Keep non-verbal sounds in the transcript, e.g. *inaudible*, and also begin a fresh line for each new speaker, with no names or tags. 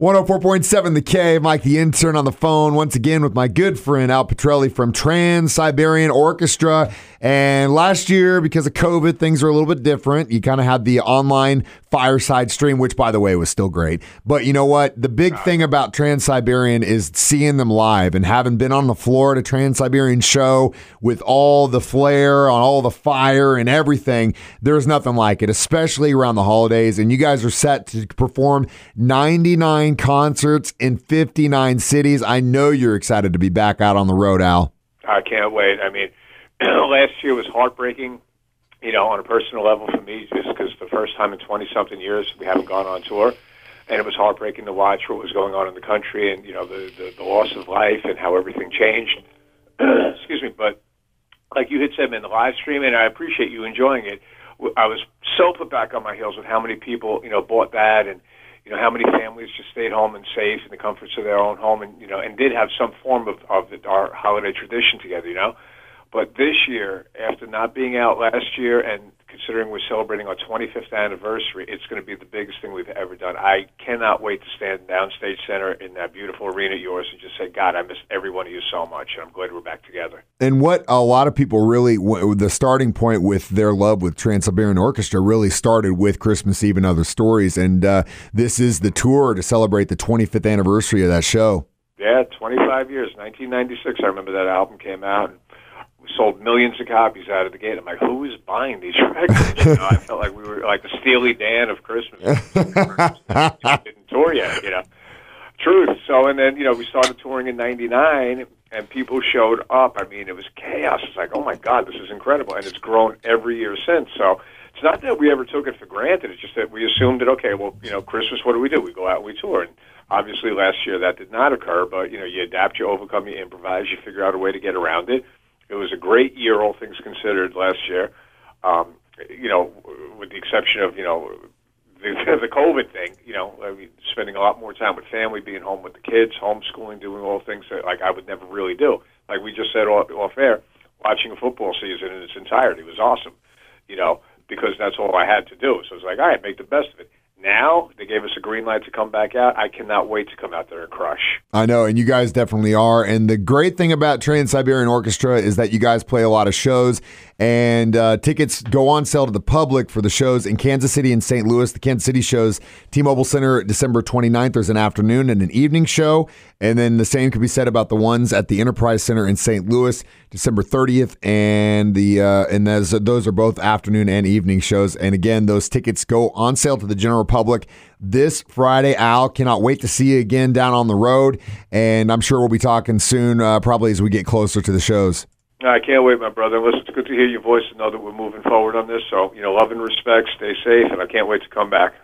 104.7 The K, Mike the intern on the phone once again with my good friend Al Pitrelli from Trans Siberian Orchestra. And last year, because of COVID, things are a little bit different. You kind of had the online fireside stream, which by the way was still great. But you know what? The big thing about Trans Siberian is seeing them live and having been on the floor at a Trans Siberian show with all the flair on all the fire and everything. There's nothing like it, especially around the holidays. And you guys are set to perform 99 concerts in 59 cities. I know you're excited to be back out on the road, Al.
I can't wait. I mean, *clears throat* last year was heartbreaking, you know, on a personal level for me, just because the first time in 20 something years we haven't gone on tour. And it was heartbreaking to watch what was going on in the country and, you know, the, the, the loss of life and how everything changed. *clears throat* Excuse me. But like you had said, man, the live stream, and I appreciate you enjoying it. I was so put back on my heels with how many people, you know, bought that and, you know, how many families just stayed home and safe in the comforts of their own home and, you know, and did have some form of, of the, our holiday tradition together, you know. But this year, after not being out last year and considering we're celebrating our 25th anniversary, it's going to be the biggest thing we've ever done. I cannot wait to stand downstage center in that beautiful arena of yours and just say, God, I miss every one of you so much, and I'm glad we're back together.
And what a lot of people really, the starting point with their love with Trans Siberian Orchestra really started with Christmas Eve and Other Stories. And uh, this is the tour to celebrate the 25th anniversary of that show.
Yeah, 25 years, 1996. I remember that album came out. And sold millions of copies out of the gate. I'm like, who is buying these records? You know, I felt like we were like the Steely Dan of Christmas. *laughs* didn't tour yet, you know. Truth. So, and then you know we started touring in '99, and people showed up. I mean, it was chaos. It's like, oh my god, this is incredible, and it's grown every year since. So. It's not that we ever took it for granted. It's just that we assumed that okay, well, you know, Christmas. What do we do? We go out and we tour. And obviously, last year that did not occur. But you know, you adapt, you overcome, you improvise, you figure out a way to get around it it was a great year, all things considered, last year. Um, you know, with the exception of you know the, *laughs* the COVID thing. You know, I mean, spending a lot more time with family, being home with the kids, homeschooling, doing all things that like I would never really do. Like we just said off, off air, watching a football season in its entirety was awesome. You know, because that's all I had to do. So it's like, all right, make the best of it. Now they gave us a green light to come back out. I cannot wait to come out there and crush.
I know, and you guys definitely are. And the great thing about Trans Siberian Orchestra is that you guys play a lot of shows, and uh, tickets go on sale to the public for the shows in Kansas City and St. Louis. The Kansas City shows, T-Mobile Center, December 29th. There's an afternoon and an evening show, and then the same could be said about the ones at the Enterprise Center in St. Louis, December 30th, and the uh, and those those are both afternoon and evening shows. And again, those tickets go on sale to the general public this Friday. Al, cannot wait to see you again down on the road, and I'm sure we'll be talking soon, uh, probably as we get closer to the shows.
I can't wait, my brother. Listen, it's good to hear your voice and know that we're moving forward on this. So, you know, love and respect, stay safe, and I can't wait to come back.